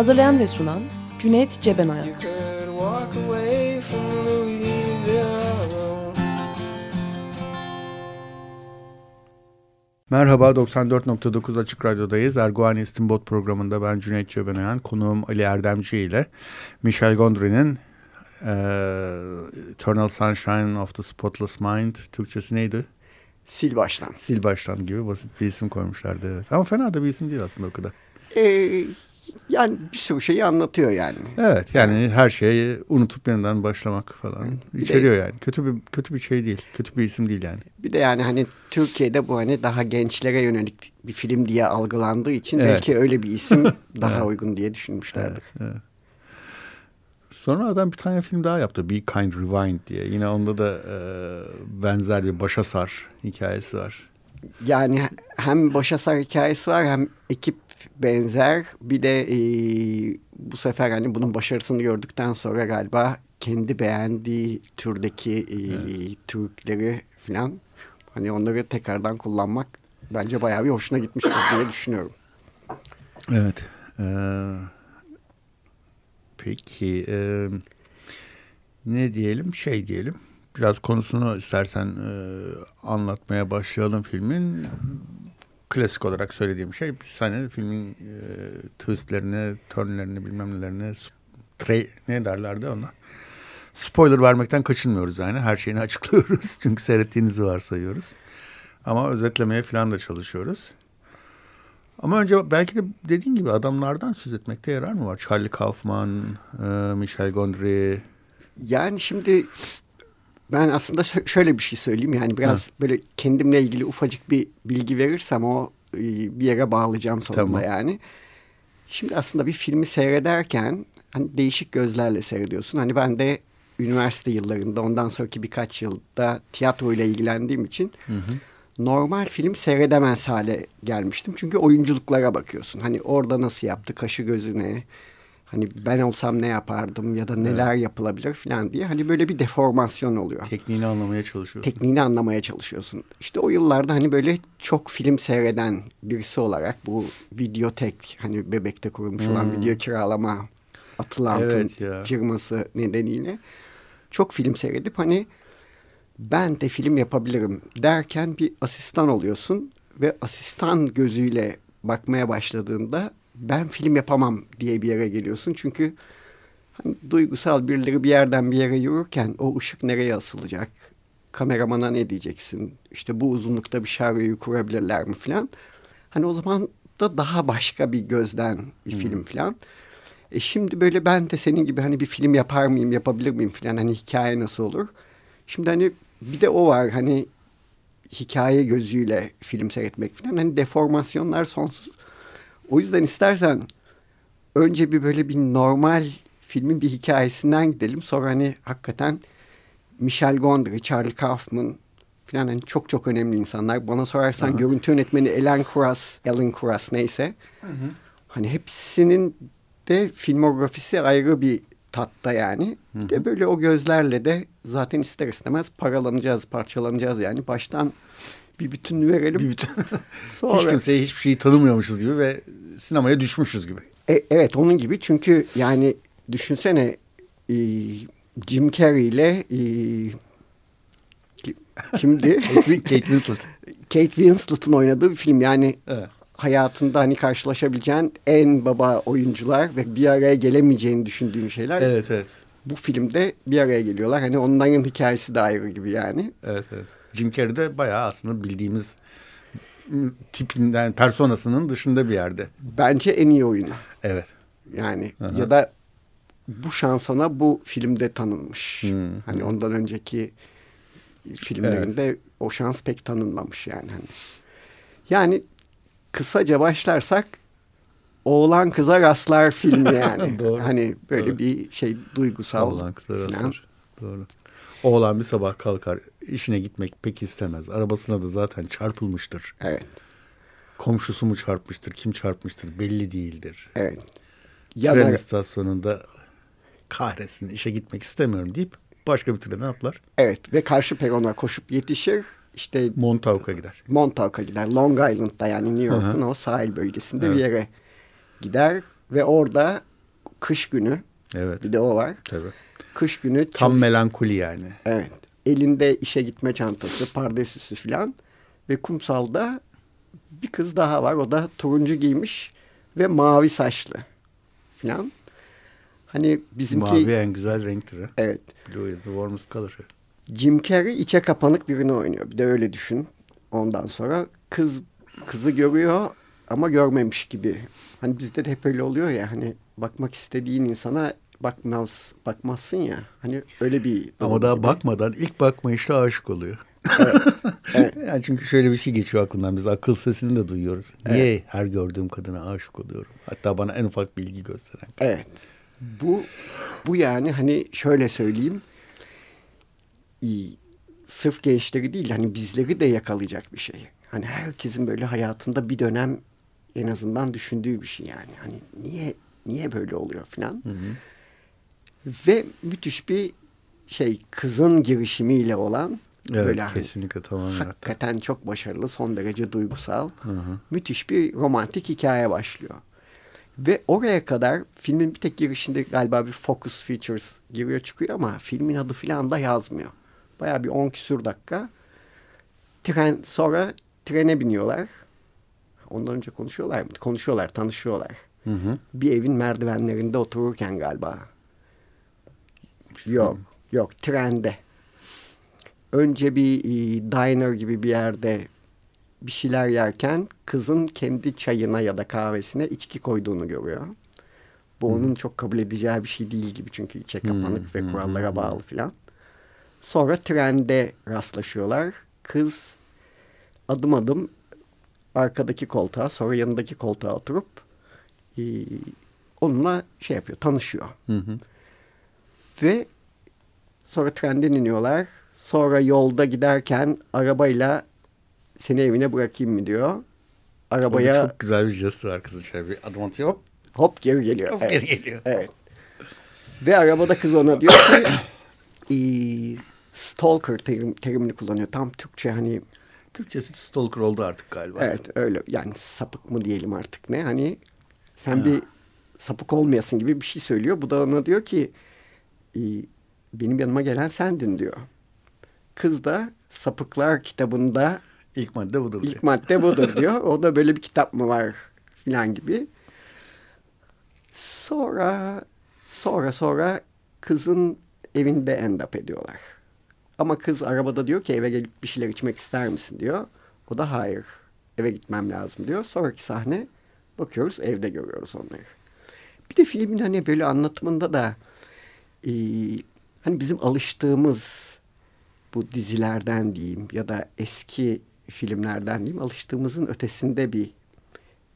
Hazırlayan ve sunan Cüneyt Cebenayak. Merhaba, 94.9 Açık Radyo'dayız. Erguvan İstinbot programında ben Cüneyt Cebenayan, konuğum Ali Erdemci ile Michel Gondry'nin e, Eternal Sunshine of the Spotless Mind, Türkçesi neydi? Sil baştan. Sil baştan gibi basit bir isim koymuşlardı. Evet. Ama fena da bir isim değil aslında o kadar. Ee, yani bir sürü şeyi anlatıyor yani. Evet yani her şeyi unutup yeniden başlamak falan bir içeriyor de, yani. Kötü bir kötü bir şey değil. Kötü bir isim değil yani. Bir de yani hani Türkiye'de bu hani daha gençlere yönelik bir film diye algılandığı için evet. belki öyle bir isim daha evet. uygun diye düşünmüşlerdir. Evet, evet. Sonra adam bir tane film daha yaptı. Be Kind Rewind diye. Yine onda da e, benzer bir başa sar hikayesi var. Yani hem başa sar hikayesi var hem ekip benzer. Bir de e, bu sefer hani bunun başarısını gördükten sonra galiba kendi beğendiği türdeki e, evet. Türkleri falan hani onları tekrardan kullanmak bence bayağı bir hoşuna gitmiştir diye düşünüyorum. Evet. Ee, peki e, ne diyelim şey diyelim biraz konusunu istersen e, anlatmaya başlayalım filmin klasik olarak söylediğim şey bir sahne filmin e, twistlerini, turnlerini bilmem nelerini tre, ne derlerdi ona. Spoiler vermekten kaçınmıyoruz yani. Her şeyini açıklıyoruz. Çünkü seyrettiğinizi varsayıyoruz. Ama özetlemeye falan da çalışıyoruz. Ama önce belki de dediğin gibi adamlardan söz etmekte yarar mı var? Charlie Kaufman, e, Michel Gondry. Yani şimdi ben aslında şöyle bir şey söyleyeyim yani biraz ha. böyle kendimle ilgili ufacık bir bilgi verirsem o e, bir yere bağlayacağım sonunda tamam. yani. Şimdi aslında bir filmi seyrederken hani değişik gözlerle seyrediyorsun. Hani ben de üniversite yıllarında ondan sonraki birkaç yılda tiyatro ile ilgilendiğim için hı hı. normal film seyredemez hale gelmiştim. Çünkü oyunculuklara bakıyorsun. Hani orada nasıl yaptı, kaşı gözüne, Hani ben olsam ne yapardım ya da neler evet. yapılabilir falan diye. Hani böyle bir deformasyon oluyor. Tekniğini anlamaya çalışıyorsun. Tekniğini anlamaya çalışıyorsun. İşte o yıllarda hani böyle çok film seyreden birisi olarak bu videotek hani bebekte kurulmuş hmm. olan video kiralama Atlant'ın evet ya. firması nedeniyle çok film seyredip hani ben de film yapabilirim derken bir asistan oluyorsun ve asistan gözüyle bakmaya başladığında ben film yapamam diye bir yere geliyorsun. Çünkü hani duygusal birileri bir yerden bir yere yürürken o ışık nereye asılacak? Kameramana ne diyeceksin? İşte bu uzunlukta bir şaryoyu kurabilirler mi falan. Hani o zaman da daha başka bir gözden bir hmm. film falan. E şimdi böyle ben de senin gibi hani bir film yapar mıyım, yapabilir miyim falan hani hikaye nasıl olur? Şimdi hani bir de o var hani hikaye gözüyle film seyretmek falan. Hani deformasyonlar sonsuz. O yüzden istersen önce bir böyle bir normal filmin bir hikayesinden gidelim. Sonra hani hakikaten Michel Gondry, Charlie Kaufman falan hani çok çok önemli insanlar. Bana sorarsan Aha. görüntü yönetmeni Alan Kuras, Alan Kuras neyse. Hı hı. Hani hepsinin de filmografisi ayrı bir tatta yani. Hı hı. De böyle o gözlerle de zaten ister istemez paralanacağız, parçalanacağız yani. Baştan bir bütün verelim. Bir bütün. Sonra... Hiç kimseye hiçbir şeyi tanımıyormuşuz gibi ve sinemaya düşmüşüz gibi. E, evet onun gibi çünkü yani düşünsene e, Jim Carrey ile e, kimdi? Kate Winslet. Kate Winslet'ın oynadığı bir film yani evet. hayatında hani karşılaşabileceğin en baba oyuncular ve bir araya gelemeyeceğini düşündüğüm şeyler. Evet evet. Bu filmde bir araya geliyorlar. Hani onların hikayesi de ayrı gibi yani. Evet evet. Jim Carrey de bayağı aslında bildiğimiz tipinden, personasının dışında bir yerde. Bence en iyi oyunu. Evet. Yani Aha. ya da bu şansına bu filmde tanınmış. Hmm. Hani ondan önceki filmlerinde evet. o şans pek tanınmamış yani. Hani. Yani kısaca başlarsak oğlan kıza rastlar filmi yani. Doğru. Hani böyle Doğru. bir şey duygusal. Oğlan kıza rastlar. Doğru. Oğlan bir sabah kalkar işine gitmek pek istemez. Arabasına da zaten çarpılmıştır. Evet. Komşusu mu çarpmıştır, kim çarpmıştır belli değildir. Evet. Ya Tren da... istasyonunda kahretsin işe gitmek istemiyorum deyip başka bir trene atlar. Evet ve karşı perona koşup yetişir. İşte Montauk'a gider. Montauk'a gider. Long Island'da yani New York'un o sahil bölgesinde evet. bir yere gider ve orada kış günü evet. bir de o var. Tabii. Kış günü tam melankoli yani. Evet. Elinde işe gitme çantası, pardesüsü falan ve kumsalda bir kız daha var. O da turuncu giymiş ve mavi saçlı falan. Hani bizimki... Mavi en güzel renktir. Evet. Blue is the warmest color. Jim Carrey içe kapanık birini oynuyor. Bir de öyle düşün. Ondan sonra kız kızı görüyor ama görmemiş gibi. Hani bizde de hep öyle oluyor ya hani bakmak istediğin insana bakmaz bakmazsın ya. Hani öyle bir Ama daha gibi. bakmadan ilk bakmayışla aşık oluyor. Evet. evet. yani çünkü şöyle bir şey geçiyor aklından biz akıl sesini de duyuyoruz. Evet. Niye her gördüğüm kadına aşık oluyorum? Hatta bana en ufak bilgi gösteren. Evet. Bu bu yani hani şöyle söyleyeyim. İyi, sırf gençleri değil hani bizleri de yakalayacak bir şey. Hani herkesin böyle hayatında bir dönem en azından düşündüğü bir şey yani. Hani niye niye böyle oluyor falan. Ve müthiş bir şey kızın girişimiyle olan evet, böyle hani kesinlikle tamamen. Hakikaten çok başarılı, son derece duygusal. Hı hı. Müthiş bir romantik hikaye başlıyor. Ve oraya kadar filmin bir tek girişinde galiba bir focus features giriyor çıkıyor ama filmin adı filan da yazmıyor. Baya bir on küsur dakika. Tren sonra trene biniyorlar. Ondan önce konuşuyorlar mı? Konuşuyorlar, tanışıyorlar. Hı hı. Bir evin merdivenlerinde otururken galiba. Yok, yok trende. Önce bir e, diner gibi bir yerde bir şeyler yerken kızın kendi çayına ya da kahvesine içki koyduğunu görüyor. Bu hmm. onun çok kabul edeceği bir şey değil gibi çünkü içe kapanık hmm. ve kurallara bağlı filan. Sonra trende rastlaşıyorlar. Kız adım adım arkadaki koltuğa sonra yanındaki koltuğa oturup e, onunla şey yapıyor tanışıyor. Hı hı. Ve sonra trenden iniyorlar. Sonra yolda giderken arabayla seni evine bırakayım mı diyor. Arabaya... Orada çok güzel bir jest var kızın şöyle bir adım atıyor hop. Hop geri geliyor. Hop evet. geri geliyor. Evet. Ve arabada kız ona diyor ki e, stalker terim, terimini kullanıyor. Tam Türkçe hani Türkçesi stalker oldu artık galiba. Evet öyle yani sapık mı diyelim artık ne hani sen ha. bir sapık olmayasın gibi bir şey söylüyor. Bu da ona diyor ki benim yanıma gelen sendin diyor. Kız da Sapıklar kitabında İlk madde budur. İlk diyor. madde budur diyor. O da böyle bir kitap mı var filan gibi. Sonra sonra sonra kızın evinde end up ediyorlar. Ama kız arabada diyor ki eve gelip bir şeyler içmek ister misin diyor. O da hayır eve gitmem lazım diyor. Sonraki sahne bakıyoruz evde görüyoruz onları. Bir de filmin hani böyle anlatımında da e, hani bizim alıştığımız bu dizilerden diyeyim ya da eski filmlerden diyeyim alıştığımızın ötesinde bir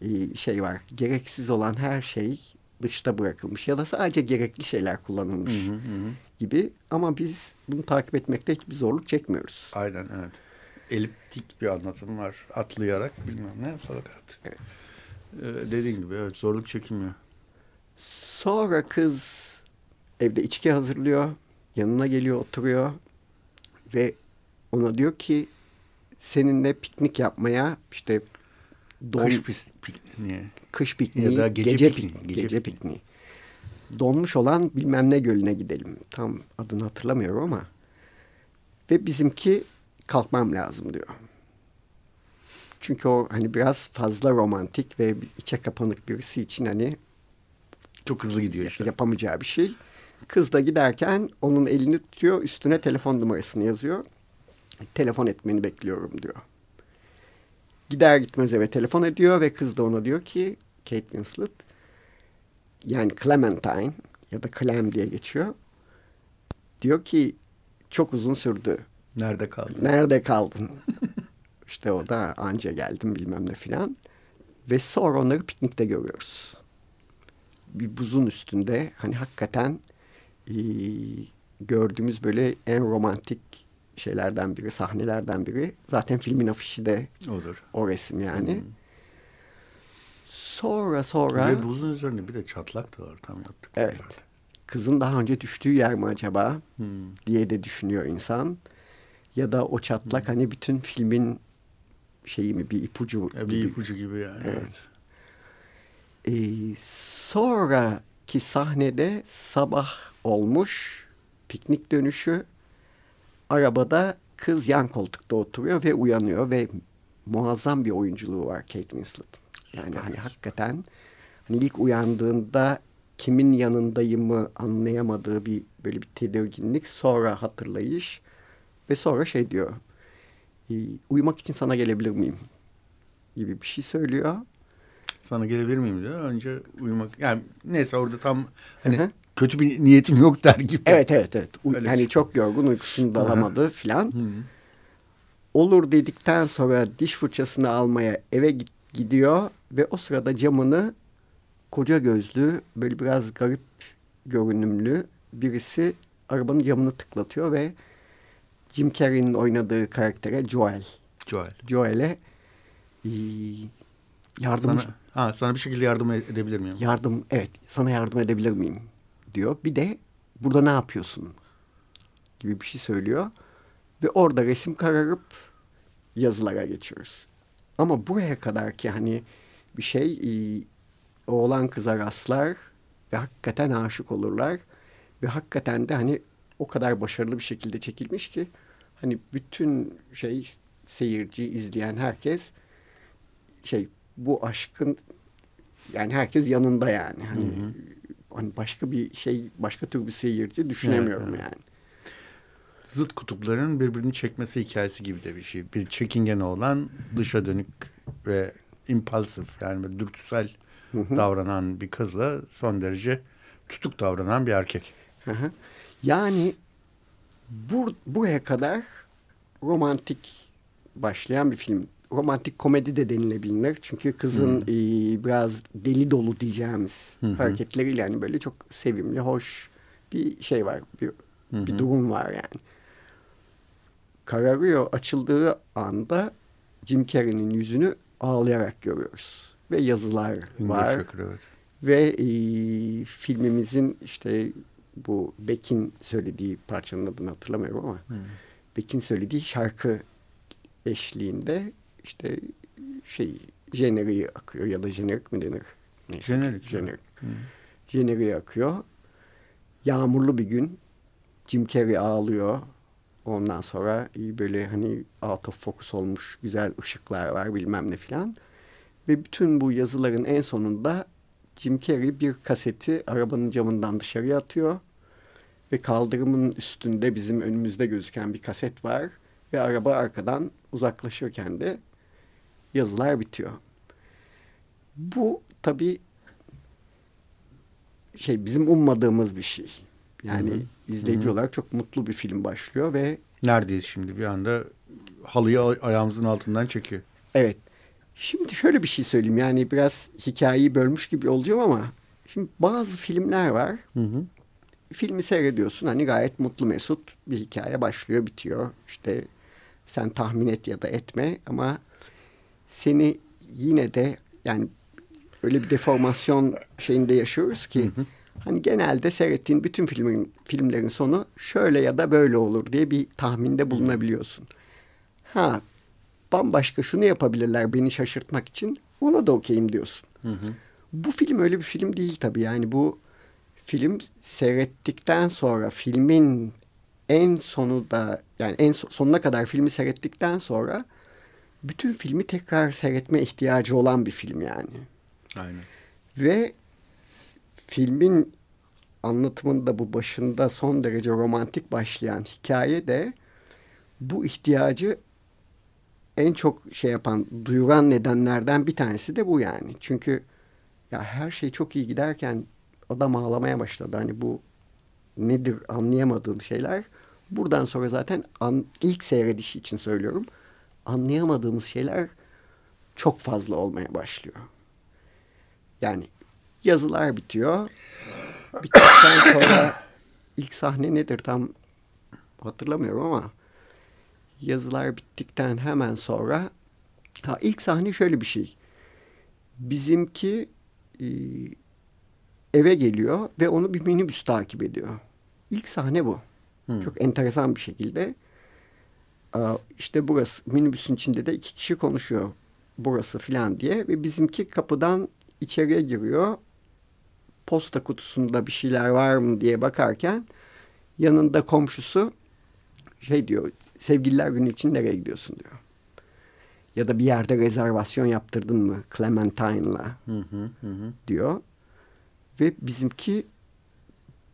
e, şey var. Gereksiz olan her şey dışta bırakılmış ya da sadece gerekli şeyler kullanılmış hı hı hı. gibi. Ama biz bunu takip etmekte hiçbir zorluk çekmiyoruz. Aynen evet. Eliptik bir anlatım var. Atlayarak bilmem ne fakat evet. ee, dediğin gibi evet zorluk çekilmiyor. Sonra kız evde içki hazırlıyor. Yanına geliyor oturuyor ve ona diyor ki seninle piknik yapmaya işte don, kış pikniği, kış pikniği, ya da gece, gece pikniği, gece, gece pikniği. Donmuş olan bilmem ne gölüne gidelim. Tam adını hatırlamıyorum ama ve bizimki kalkmam lazım diyor. Çünkü o hani biraz fazla romantik ve içe kapanık birisi için hani çok hızlı gidiyor işte. Yapamayacağı bir şey. Kız da giderken onun elini tutuyor, üstüne telefon numarasını yazıyor telefon etmeni bekliyorum diyor. Gider gitmez eve telefon ediyor ve kız da ona diyor ki Kate Winslet yani Clementine ya da Clem diye geçiyor. Diyor ki çok uzun sürdü. Nerede kaldın? Nerede kaldın? işte o da anca geldim bilmem ne filan. Ve sonra onları piknikte görüyoruz. Bir buzun üstünde hani hakikaten e, gördüğümüz böyle en romantik şeylerden biri, sahnelerden biri. Zaten filmin afişi de Odur. o resim yani. Hmm. Sonra sonra... Ve buzun üzerinde bir de çatlak da var tam yaptık. Evet. Yerde. Kızın daha önce düştüğü yer mi acaba hmm. diye de düşünüyor insan. Ya da o çatlak hmm. hani bütün filmin şeyi mi bir ipucu e, gibi. Bir ipucu gibi yani. Evet. evet. Ee, sonraki sahnede sabah olmuş piknik dönüşü arabada kız yan koltukta oturuyor ve uyanıyor ve muazzam bir oyunculuğu var Kate Winslet. Yani Süper. hani hakikaten hani ilk uyandığında kimin yanındayımı anlayamadığı bir böyle bir tedirginlik sonra hatırlayış ve sonra şey diyor uyumak için sana gelebilir miyim gibi bir şey söylüyor. Sana gelebilir miyim diyor. Önce uyumak yani neyse orada tam hani Hı-hı. kötü bir niyetim yok der gibi. Evet evet evet. U- hani şey. çok yorgun uykusunu dalamadı filan. Olur dedikten sonra diş fırçasını almaya eve gidiyor ve o sırada camını koca gözlü böyle biraz garip görünümlü birisi arabanın camını tıklatıyor ve Jim Carrey'nin oynadığı karaktere Joel. Joel. Joel'e yardım... Sana, ha, sana bir şekilde yardım edebilir miyim? Yardım, evet. Sana yardım edebilir miyim? Diyor. Bir de burada ne yapıyorsun? Gibi bir şey söylüyor. Ve orada resim kararıp yazılara geçiyoruz. Ama buraya kadar ki hani bir şey e, oğlan kıza rastlar ve hakikaten aşık olurlar. Ve hakikaten de hani o kadar başarılı bir şekilde çekilmiş ki hani bütün şey seyirci izleyen herkes şey bu aşkın yani herkes yanında yani hani, hı hı. hani başka bir şey başka tür bir seyirci düşünemiyorum evet, evet. yani. Zıt kutupların birbirini çekmesi hikayesi gibi de bir şey. Bir çekingen olan dışa dönük ve impulsif yani dürtüsel hı hı. davranan bir kızla son derece tutuk davranan bir erkek. Hı hı. Yani bur buraya kadar romantik başlayan bir film. Romantik komedi de denilebilir. Çünkü kızın hmm. e, biraz deli dolu diyeceğimiz hmm. hareketleriyle yani böyle çok sevimli, hoş bir şey var. Bir, hmm. bir durum var yani. Kararıyor açıldığı anda Jim Carrey'nin yüzünü ağlayarak görüyoruz. Ve yazılar Hüngür var. Şükür, evet. Ve e, filmimizin işte bu Beck'in söylediği parçanın adını hatırlamıyorum ama hmm. Beck'in söylediği şarkı eşliğinde işte şey jeneriği akıyor ya da jenerik mi denir? Neyse, jenerik. Jenerik. Jeneriği akıyor. Yağmurlu bir gün Jim Carrey ağlıyor. Ondan sonra böyle hani out of focus olmuş güzel ışıklar var bilmem ne filan. Ve bütün bu yazıların en sonunda Jim Carrey bir kaseti arabanın camından dışarıya atıyor. Ve kaldırımın üstünde bizim önümüzde gözüken bir kaset var. Ve araba arkadan uzaklaşırken de yazılar bitiyor. Bu tabii şey bizim ummadığımız bir şey. Yani Hı-hı. izleyici Hı-hı. olarak çok mutlu bir film başlıyor ve neredeyiz şimdi bir anda halıyı ayağımızın altından çekiyor. Evet. Şimdi şöyle bir şey söyleyeyim. Yani biraz hikayeyi bölmüş gibi olacağım ama şimdi bazı filmler var. Hı hı. Filmi seyrediyorsun. Hani gayet mutlu mesut bir hikaye başlıyor bitiyor. İşte sen tahmin et ya da etme ama seni yine de yani öyle bir deformasyon şeyinde yaşıyoruz ki hı hı. hani genelde seyrettiğin bütün filmin filmlerin sonu şöyle ya da böyle olur diye bir tahminde bulunabiliyorsun. Ha bambaşka şunu yapabilirler beni şaşırtmak için ona da okeyim diyorsun. Hı hı. Bu film öyle bir film değil tabii yani bu film seyrettikten sonra filmin en sonu da yani en sonuna kadar filmi seyrettikten sonra bütün filmi tekrar seyretme ihtiyacı olan bir film yani. Aynen. Ve filmin anlatımında bu başında son derece romantik başlayan hikaye de bu ihtiyacı en çok şey yapan, duyuran nedenlerden bir tanesi de bu yani. Çünkü ya her şey çok iyi giderken adam ağlamaya başladı. Hani bu nedir anlayamadığın şeyler. Buradan sonra zaten an, ilk seyredişi için söylüyorum. Anlayamadığımız şeyler çok fazla olmaya başlıyor. Yani yazılar bitiyor. Bittikten sonra ilk sahne nedir tam hatırlamıyorum ama yazılar bittikten hemen sonra ha ilk sahne şöyle bir şey. Bizimki e, eve geliyor ve onu bir minibüs takip ediyor. İlk sahne bu. Hmm. Çok enteresan bir şekilde. İşte burası minibüsün içinde de iki kişi konuşuyor. Burası filan diye ve bizimki kapıdan içeriye giriyor. Posta kutusunda bir şeyler var mı diye bakarken yanında komşusu şey diyor sevgililer günü için nereye gidiyorsun diyor. Ya da bir yerde rezervasyon yaptırdın mı Clementine'la diyor. Ve bizimki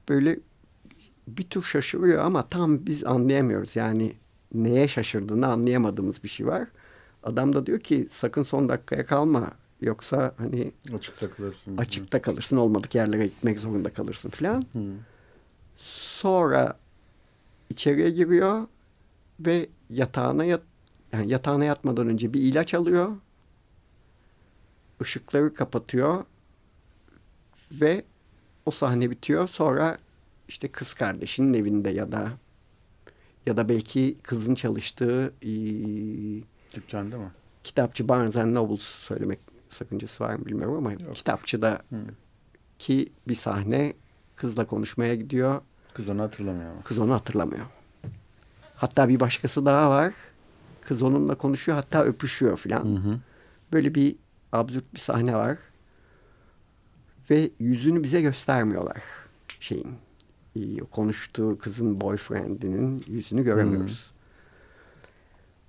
böyle bir tür şaşırıyor ama tam biz anlayamıyoruz. Yani neye şaşırdığını anlayamadığımız bir şey var. Adam da diyor ki sakın son dakikaya kalma. Yoksa hani açıkta kalırsın. Açıkta kalırsın. Olmadık yerlere gitmek zorunda kalırsın filan. Sonra içeriye giriyor ve yatağına yat yani yatağına yatmadan önce bir ilaç alıyor. Işıkları kapatıyor ve o sahne bitiyor. Sonra işte kız kardeşinin evinde ya da ya da belki kızın çalıştığı e, dükkanda mı? Kitapçı Barnes and Nobles söylemek sakıncası var mı bilmiyorum ama Yok. kitapçıda Hı. ki bir sahne kızla konuşmaya gidiyor. Kız onu hatırlamıyor. Kız onu hatırlamıyor. Hatta bir başkası daha var. Kız onunla konuşuyor hatta öpüşüyor filan. Böyle bir absürt bir sahne var. Ve yüzünü bize göstermiyorlar şeyin. Konuştuğu kızın boyfriendinin yüzünü göremiyoruz. Hı.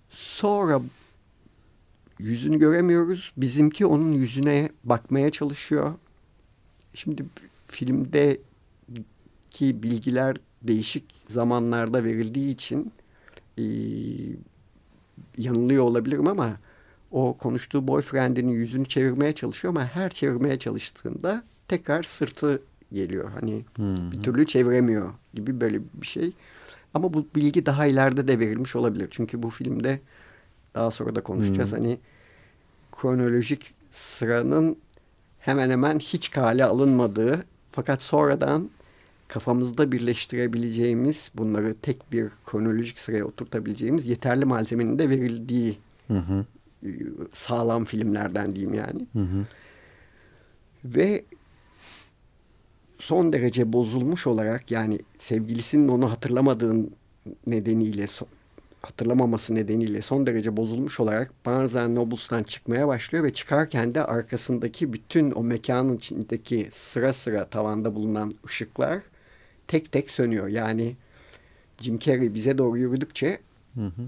Sonra yüzünü göremiyoruz. Bizimki onun yüzüne bakmaya çalışıyor. Şimdi filmde ki bilgiler değişik zamanlarda verildiği için e, yanılıyor olabilirim ama o konuştuğu boyfriendinin yüzünü çevirmeye çalışıyor ama her çevirmeye çalıştığında tekrar sırtı geliyor. Hani hmm. bir türlü çeviremiyor gibi böyle bir şey. Ama bu bilgi daha ileride de verilmiş olabilir. Çünkü bu filmde daha sonra da konuşacağız. Hmm. Hani kronolojik sıranın hemen hemen hiç kale alınmadığı fakat sonradan kafamızda birleştirebileceğimiz bunları tek bir kronolojik sıraya oturtabileceğimiz yeterli malzemenin de verildiği hı hı. E, sağlam filmlerden diyeyim yani. Hı hı. Ve son derece bozulmuş olarak yani sevgilisinin onu hatırlamadığın nedeniyle hatırlamaması nedeniyle son derece bozulmuş olarak Barnes Nobles'tan çıkmaya başlıyor ve çıkarken de arkasındaki bütün o mekanın içindeki sıra sıra tavanda bulunan ışıklar tek tek sönüyor. Yani Jim Carrey bize doğru yürüdükçe hı hı.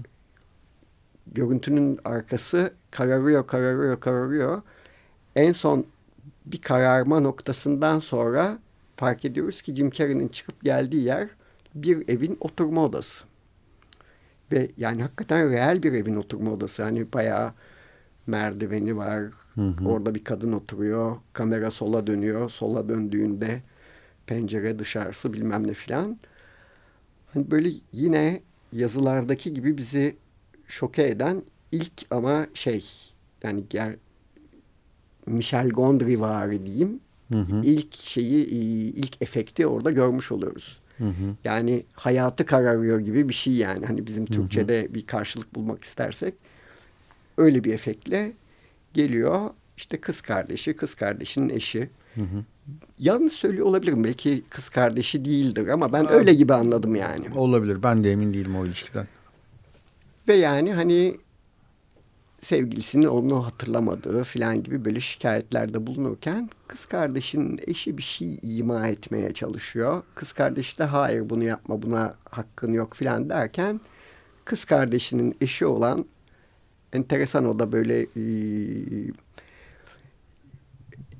görüntünün arkası kararıyor, kararıyor, kararıyor. En son bir kararma noktasından sonra fark ediyoruz ki Jim Carrey'nin çıkıp geldiği yer bir evin oturma odası. Ve yani hakikaten real bir evin oturma odası. Hani bayağı merdiveni var. Hı hı. Orada bir kadın oturuyor. Kamera sola dönüyor. Sola döndüğünde pencere dışarısı bilmem ne filan. Hani böyle yine yazılardaki gibi bizi şoke eden ilk ama şey yani ger Michel Gondry vari diyeyim. Hı hı. İlk şeyi ilk efekti orada görmüş oluyoruz. Hı hı. Yani hayatı kararıyor gibi bir şey yani. Hani bizim Türkçe'de hı hı. bir karşılık bulmak istersek öyle bir efektle geliyor. İşte kız kardeşi, kız kardeşinin eşi. Hı hı. Yanlış söylüyor olabilirim. Belki kız kardeşi değildir ama ben öyle gibi anladım yani. Olabilir. Ben de emin değilim o ilişkiden. Ve yani hani sevgilisinin onu hatırlamadığı filan gibi böyle şikayetlerde bulunurken kız kardeşinin eşi bir şey ima etmeye çalışıyor. Kız kardeşi de hayır bunu yapma buna hakkın yok filan derken kız kardeşinin eşi olan enteresan o da böyle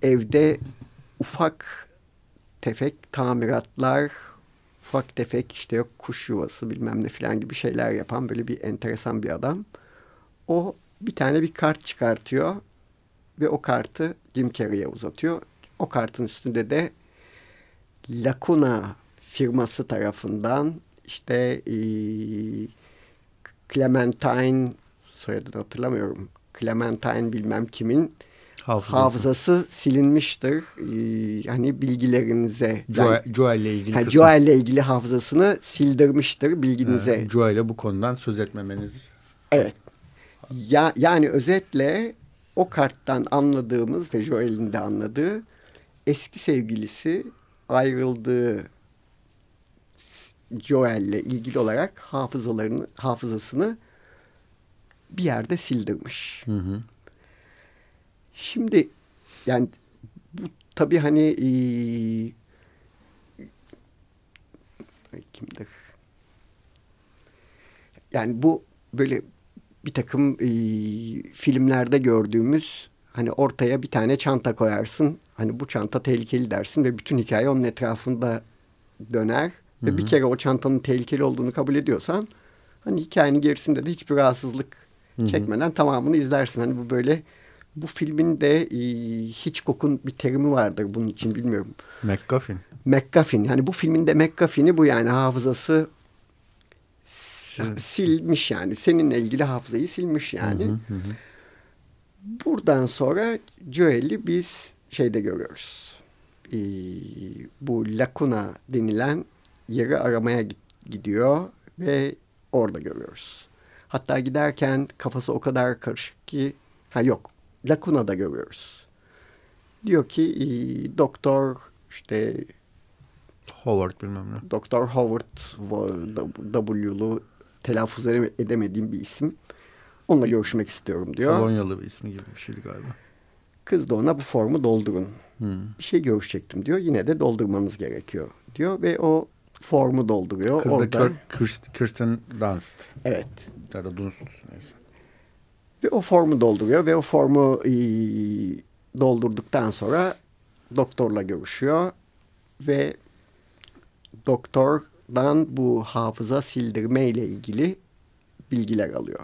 evde ufak tefek tamiratlar ufak tefek işte yok kuş yuvası bilmem ne filan gibi şeyler yapan böyle bir enteresan bir adam. O bir tane bir kart çıkartıyor ve o kartı Jim Carrey'e uzatıyor. O kartın üstünde de Lacuna firması tarafından işte e, Clementine soyadını hatırlamıyorum. Clementine bilmem kimin hafızası, hafızası silinmiştir. Ee, hani bilgilerinize. Joel, Joel ile ilgili Joel ile ilgili hafızasını sildirmiştir bilginize. Ee, Joel'e bu konudan söz etmemeniz. Evet. Ya, yani özetle o karttan anladığımız ve Joel'in de anladığı eski sevgilisi ayrıldığı Joel'le ilgili olarak hafızalarını hafızasını bir yerde sildirmiş. Hı hı. Şimdi yani bu tabii hani e, kimdir? Yani bu böyle bir takım e, filmlerde gördüğümüz hani ortaya bir tane çanta koyarsın. Hani bu çanta tehlikeli dersin ve bütün hikaye onun etrafında döner. Hı hı. Ve bir kere o çantanın tehlikeli olduğunu kabul ediyorsan hani hikayenin gerisinde de hiçbir rahatsızlık hı hı. çekmeden tamamını izlersin. Hani bu böyle bu filmin de e, Hitchcock'un bir terimi vardır bunun için bilmiyorum. McGuffin. McGuffin. Yani bu filmin de McGuffin'i bu yani hafızası silmiş yani. Seninle ilgili hafızayı silmiş yani. Hı hı hı. Buradan sonra Joel'i biz şeyde görüyoruz. Ee, bu Lacuna denilen yeri aramaya gidiyor ve orada görüyoruz. Hatta giderken kafası o kadar karışık ki ha yok Lacuna'da görüyoruz. Diyor ki e, doktor işte Howard bilmem ne. Doktor Howard W'lu telaffuz edemediğim bir isim. Onunla görüşmek istiyorum diyor. Polonyalı bir ismi gibi bir şeydi galiba. Kız da ona bu formu doldurun. Hmm. Bir şey görüşecektim diyor. Yine de doldurmanız gerekiyor diyor ve o formu dolduruyor. Kız Orada... da Kirsten Dunst. Evet. Ya da Dunst neyse. Ve o formu dolduruyor ve o formu e, doldurduktan sonra doktorla görüşüyor ve doktordan bu hafıza sildirme ile ilgili bilgiler alıyor.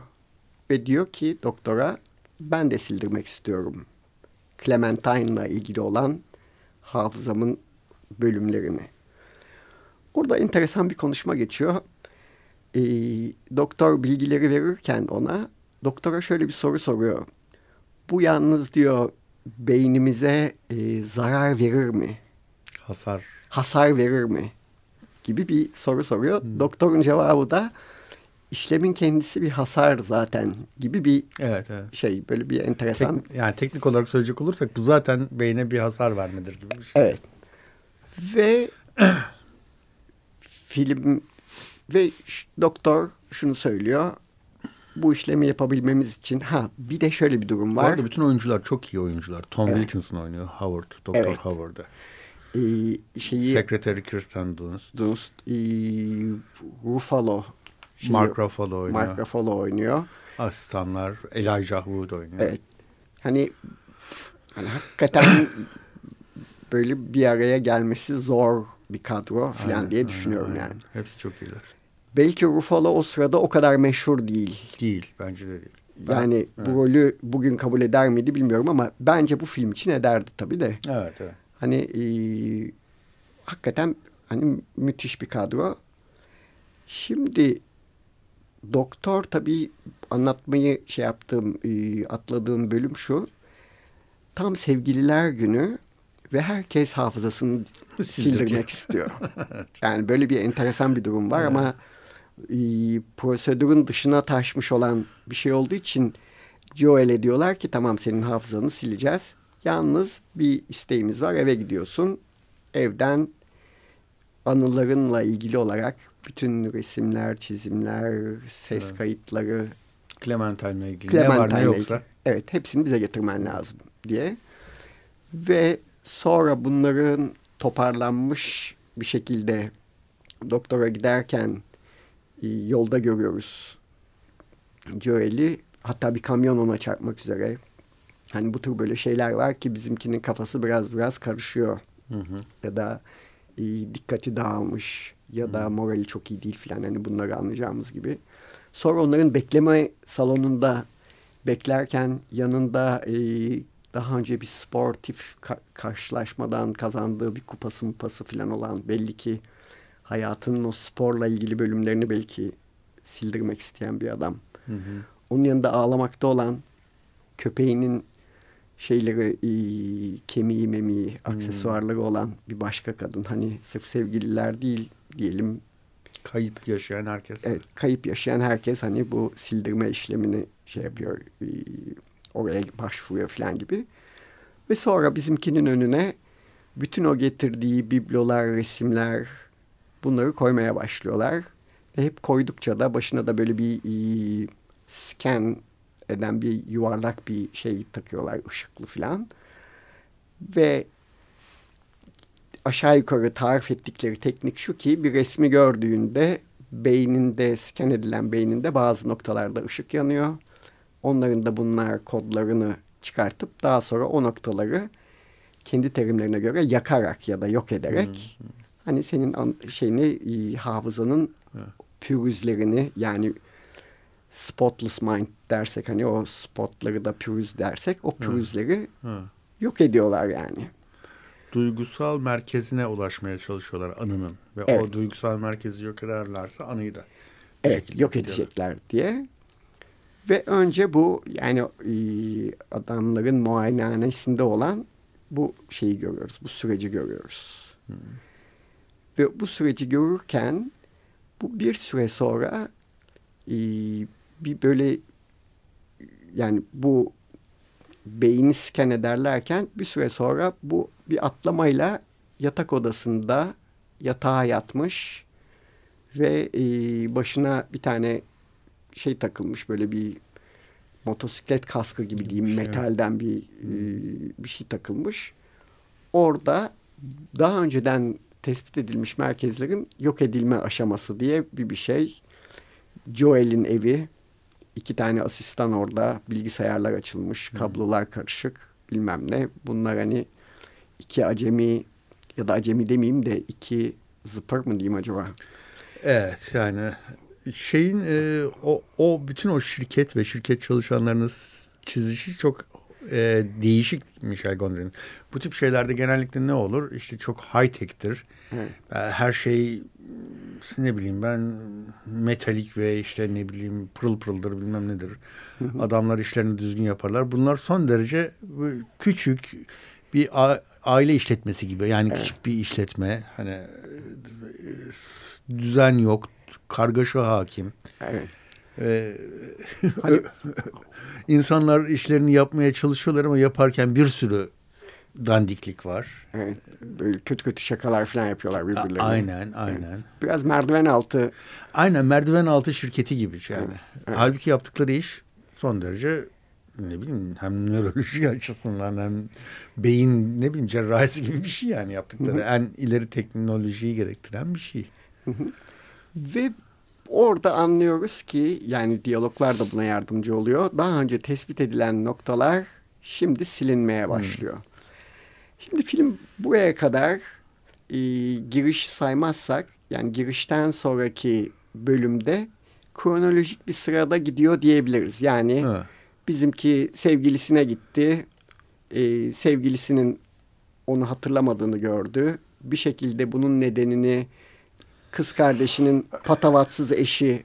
Ve diyor ki doktora ben de sildirmek istiyorum. Clementine'la ilgili olan hafızamın bölümlerini. Orada enteresan bir konuşma geçiyor. E, doktor bilgileri verirken ona doktora şöyle bir soru soruyor. Bu yalnız diyor beynimize e, zarar verir mi? Hasar. Hasar verir mi? Gibi bir soru soruyor. Hmm. Doktorun cevabı da işlemin kendisi bir hasar zaten gibi bir evet, evet. şey. Böyle bir enteresan. Tek, yani teknik olarak söyleyecek olursak bu zaten beyne bir hasar vermedir gibi bir şey. Evet. Ve film ve doktor şunu söylüyor bu işlemi yapabilmemiz için ha bir de şöyle bir durum var. Bu arada bütün oyuncular çok iyi oyuncular. Tom evet. Wilkinson oynuyor. Howard, Dr. Evet. Howard'ı. Ee, şeyi, Sekreteri Kirsten Dunst. Dunst. E, Ruffalo. Şeyi, Mark Ruffalo oynuyor. Mark Ruffalo oynuyor. Asistanlar Elijah Wood oynuyor. Evet. Hani, hani hakikaten böyle bir araya gelmesi zor bir kadro falan diye düşünüyorum aynen. yani. Hepsi çok iyiler. Belki Ruffalo o sırada o kadar meşhur değil. Değil. Bence de değil. Yani evet. bu rolü bugün kabul eder miydi bilmiyorum ama bence bu film için ederdi tabii de. Evet, evet. Hani e, hakikaten hani müthiş bir kadro. Şimdi doktor tabii anlatmayı şey yaptığım, e, atladığım bölüm şu. Tam sevgililer günü ve herkes hafızasını sildirmek istiyor. Yani böyle bir enteresan bir durum var ama e, prosedürün dışına taşmış olan bir şey olduğu için Joel'e diyorlar ki tamam senin hafızanı sileceğiz. Yalnız bir isteğimiz var eve gidiyorsun. Evden anılarınla ilgili olarak bütün resimler, çizimler, ses evet. kayıtları Clementine'la ilgili Clementine ne var ne yoksa. Evet hepsini bize getirmen lazım diye. Ve sonra bunların toparlanmış bir şekilde doktora giderken e, yolda görüyoruz Joel'i. Hatta bir kamyon ona çarpmak üzere. Hani bu tür böyle şeyler var ki bizimkinin kafası biraz biraz karışıyor. Hı hı. Ya da e, dikkati dağılmış ya da morali çok iyi değil filan. Hani bunları anlayacağımız gibi. Sonra onların bekleme salonunda beklerken yanında e, daha önce bir sportif ka karşılaşmadan kazandığı bir kupası mupası filan olan belli ki hayatının o sporla ilgili bölümlerini belki sildirmek isteyen bir adam. Hı hı. Onun yanında ağlamakta olan köpeğinin şeyleri e, kemiği memiği hmm. aksesuarları olan bir başka kadın. Hani sırf sevgililer değil diyelim. Kayıp yaşayan herkes. Evet, kayıp yaşayan herkes hani bu sildirme işlemini şey yapıyor. E, oraya başvuruyor falan gibi. Ve sonra bizimkinin önüne bütün o getirdiği biblolar, resimler bunları koymaya başlıyorlar. Ve hep koydukça da başına da böyle bir e, scan eden bir yuvarlak bir şey takıyorlar ışıklı falan. Ve aşağı yukarı tarif ettikleri teknik şu ki bir resmi gördüğünde beyninde scan edilen beyninde bazı noktalarda ışık yanıyor. Onların da bunlar kodlarını çıkartıp daha sonra o noktaları kendi terimlerine göre yakarak ya da yok ederek hmm. hani senin şeyini e, hafızanın hmm. pürüzlerini yani spotless mind dersek hani o spotları da pürüz dersek o pürüzleri hmm. yok ediyorlar yani. Duygusal merkezine ulaşmaya çalışıyorlar anının ve evet. o duygusal merkezi yok ederlerse anıyı da evet yok edecekler diye. Ve önce bu yani e, adamların muayenehanesinde olan bu şeyi görüyoruz. Bu süreci görüyoruz. Hmm. Ve bu süreci görürken bu bir süre sonra e, bir böyle yani bu beyni sken ederlerken bir süre sonra bu bir atlamayla yatak odasında yatağa yatmış ve e, başına bir tane şey takılmış böyle bir motosiklet kaskı gibi diyeyim şey. metalden bir e, bir şey takılmış. Orada daha önceden tespit edilmiş merkezlerin yok edilme aşaması diye bir bir şey. Joel'in evi, iki tane asistan orada, bilgisayarlar açılmış, kablolar karışık, bilmem ne. Bunlar hani iki acemi ya da acemi demeyeyim de iki zıpır mı diyeyim acaba? Evet yani şeyin e, o, o bütün o şirket ve şirket çalışanlarının çizişi çok e, değişik Michel Gondry'nin. Bu tip şeylerde genellikle ne olur? İşte çok high tech'tir. Evet. E, her şey ne bileyim ben metalik ve işte ne bileyim pırıl pırıldır bilmem nedir. Adamlar işlerini düzgün yaparlar. Bunlar son derece küçük bir aile işletmesi gibi. Yani evet. küçük bir işletme. Hani e, düzen yok, kargaşa hakim. Evet. Ee, hani insanlar işlerini yapmaya çalışıyorlar ama yaparken bir sürü dandiklik var. Evet, böyle kötü kötü şakalar falan yapıyorlar birbirlerine. Aynen, aynen. Evet. Biraz merdiven altı. Aynen, merdiven altı şirketi gibi yani. Evet, evet. Halbuki yaptıkları iş son derece ne bileyim hem nöroloji açısından hem beyin ne bileyim cerrahisi gibi bir şey yani yaptıkları. Hı hı. En ileri teknolojiyi gerektiren bir şey. Hı hı. Ve orada anlıyoruz ki yani diyaloglar da buna yardımcı oluyor. Daha önce tespit edilen noktalar şimdi silinmeye başlıyor. Hmm. Şimdi film buraya kadar e, giriş saymazsak yani girişten sonraki bölümde kronolojik bir sırada gidiyor diyebiliriz. Yani ha. bizimki sevgilisine gitti. E, sevgilisinin onu hatırlamadığını gördü. Bir şekilde bunun nedenini kız kardeşinin patavatsız eşi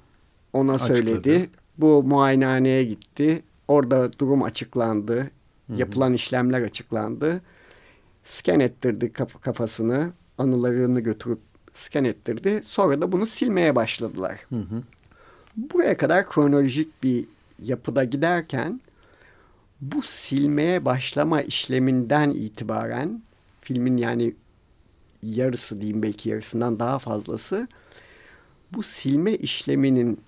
ona Açıkladı. söyledi. Bu muayenehaneye gitti. Orada durum açıklandı. Hı-hı. Yapılan işlemler açıklandı. Scan ettirdi kaf- kafasını. Anılarını götürüp scan ettirdi. Sonra da bunu silmeye başladılar. Hı-hı. Buraya kadar kronolojik bir yapıda giderken bu silmeye başlama işleminden itibaren filmin yani yarısı diyeyim belki yarısından daha fazlası bu silme işleminin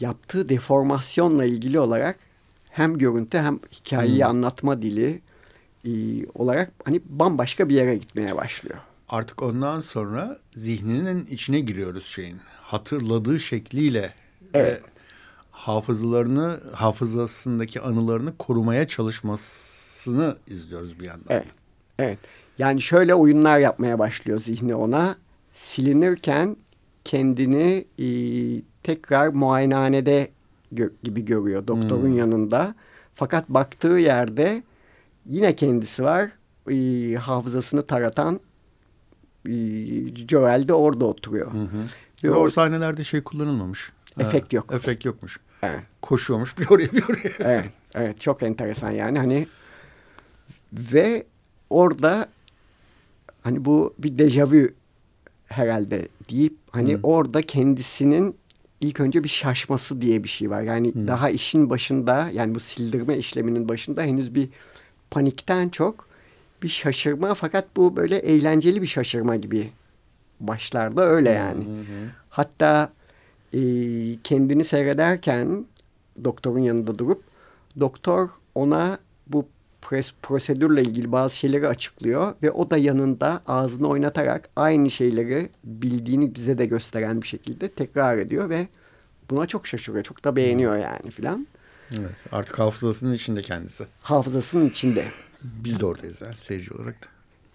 yaptığı deformasyonla ilgili olarak hem görüntü hem hikayeyi hmm. anlatma dili e, olarak hani bambaşka bir yere gitmeye başlıyor. Artık ondan sonra zihninin içine giriyoruz şeyin. Hatırladığı şekliyle evet. ve hafızalarını, hafızasındaki anılarını korumaya çalışmasını izliyoruz bir yandan. Evet. Evet. Yani şöyle oyunlar yapmaya başlıyor zihni ona. Silinirken kendini e, tekrar muayenehanede gö gibi görüyor doktorun hmm. yanında. Fakat baktığı yerde yine kendisi var. E, hafızasını taratan e, Joel de orada oturuyor. Hı hı. Ve, o sahnelerde şey kullanılmamış. Efekt yok. Efekt yokmuş. Evet. Koşuyormuş bir oraya bir oraya. Evet. Evet çok enteresan yani hani ve orada hani bu bir dejavü herhalde deyip hani Hı. orada kendisinin ilk önce bir şaşması diye bir şey var. Yani Hı. daha işin başında yani bu sildirme işleminin başında henüz bir panikten çok bir şaşırma fakat bu böyle eğlenceli bir şaşırma gibi başlarda öyle yani. Hı hı. Hatta e, kendini seyrederken doktorun yanında durup doktor ona bu pres, prosedürle ilgili bazı şeyleri açıklıyor ve o da yanında ağzını oynatarak aynı şeyleri bildiğini bize de gösteren bir şekilde tekrar ediyor ve buna çok şaşırıyor. Çok da beğeniyor yani filan. Evet artık hafızasının içinde kendisi. Hafızasının içinde. Biz de oradayız yani seyirci olarak da.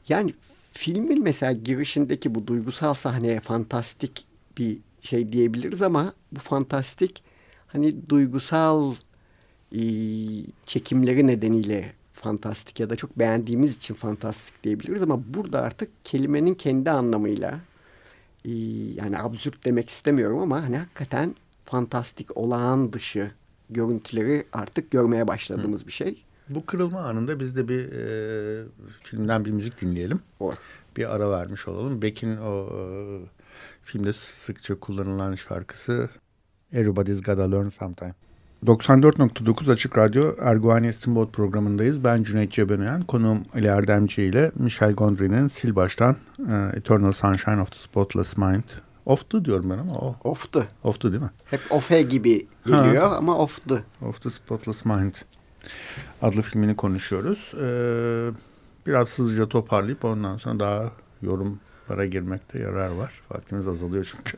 Yani filmin mesela girişindeki bu duygusal sahneye fantastik bir şey diyebiliriz ama bu fantastik hani duygusal e, çekimleri nedeniyle fantastik ya da çok beğendiğimiz için fantastik diyebiliriz ama burada artık kelimenin kendi anlamıyla e, yani absürt demek istemiyorum ama hani hakikaten fantastik olağan dışı görüntüleri artık görmeye başladığımız Hı. bir şey. Bu kırılma anında biz de bir e, filmden bir müzik dinleyelim. O. Bir ara vermiş olalım. Beck'in o e, filmde sıkça kullanılan şarkısı Everybody's Gotta Learn Sometime. 94.9 Açık Radyo Erguani İstinbot programındayız. Ben Cüneyt Cebenayan, konuğum Ali Erdemci ile Michel Gondry'nin sil baştan uh, Eternal Sunshine of the Spotless Mind. Off'tu diyorum ben ama o. Off'tu. Off'tu değil mi? Hep offe gibi geliyor ha. ama off'tu. Of the Spotless Mind adlı filmini konuşuyoruz. Ee, biraz hızlıca toparlayıp ondan sonra daha yorumlara girmekte yarar var. Vaktimiz azalıyor çünkü.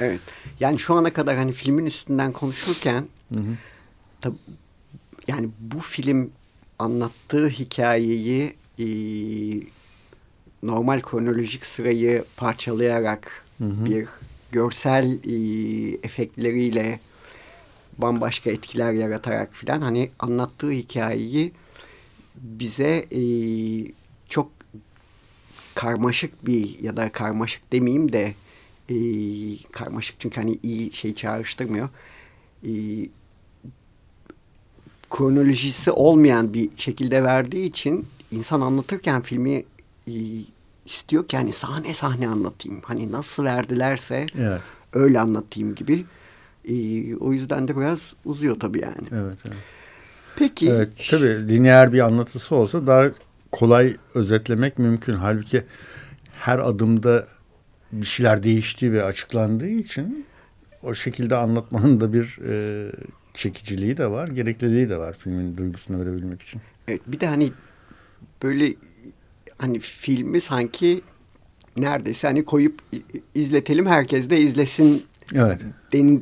Evet. Yani şu ana kadar hani filmin üstünden konuşurken hı hı. Tab yani bu film anlattığı hikayeyi e, normal kronolojik sırayı parçalayarak hı hı. bir görsel e, efektleriyle bambaşka etkiler yaratarak filan hani anlattığı hikayeyi bize e, çok karmaşık bir ya da karmaşık demeyeyim de e, karmaşık çünkü hani iyi şey çağrıştırmıyor. E, kronolojisi olmayan bir şekilde verdiği için insan anlatırken filmi e, istiyor ki hani sahne sahne anlatayım. Hani nasıl verdilerse evet. öyle anlatayım gibi. E, o yüzden de biraz uzuyor tabii yani. Evet, evet. Peki. Evet, tabii lineer bir anlatısı olsa daha kolay özetlemek mümkün. Halbuki her adımda bir şeyler değiştiği ve açıklandığı için o şekilde anlatmanın da bir e, çekiciliği de var, gerekliliği de var filmin duygusunu verebilmek için. Evet, bir de hani böyle hani filmi sanki neredeyse hani koyup izletelim herkes de izlesin evet.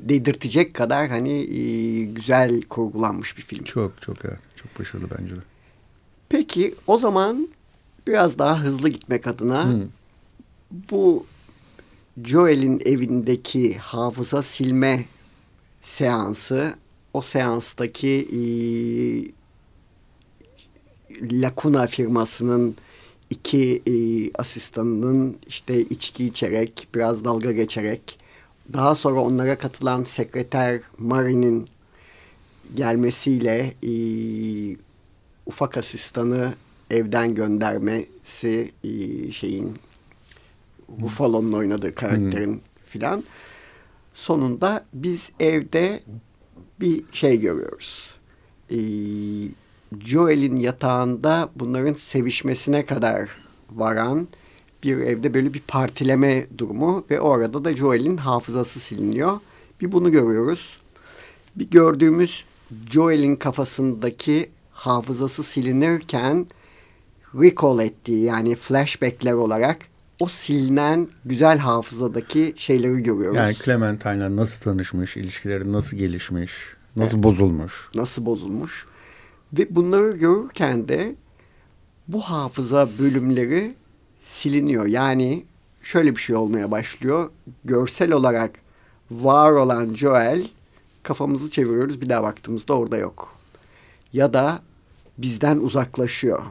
dedirtecek kadar hani e, güzel kurgulanmış bir film. Çok çok evet. Çok başarılı bence de. Peki o zaman biraz daha hızlı gitmek adına hmm. bu Joel'in evindeki hafıza silme seansı o seanstaki e, Lacuna firmasının iki e, asistanının işte içki içerek biraz dalga geçerek daha sonra onlara katılan sekreter Mari'nin gelmesiyle e, ufak asistanı evden göndermesi e, şeyin Buffalo'nun oynadığı karakterin hmm. filan sonunda biz evde bir şey görüyoruz. E, Joel'in yatağında bunların sevişmesine kadar varan bir evde böyle bir partileme durumu ve orada da Joel'in hafızası siliniyor. Bir bunu görüyoruz. Bir gördüğümüz Joel'in kafasındaki hafızası silinirken recall ettiği yani flashbackler olarak o silinen güzel hafızadaki şeyleri görüyoruz. Yani Clementine'la nasıl tanışmış, ilişkileri nasıl gelişmiş, nasıl evet. bozulmuş. Nasıl bozulmuş. Ve bunları görürken de bu hafıza bölümleri siliniyor. Yani şöyle bir şey olmaya başlıyor. Görsel olarak var olan Joel kafamızı çeviriyoruz bir daha baktığımızda orada yok. Ya da bizden uzaklaşıyor.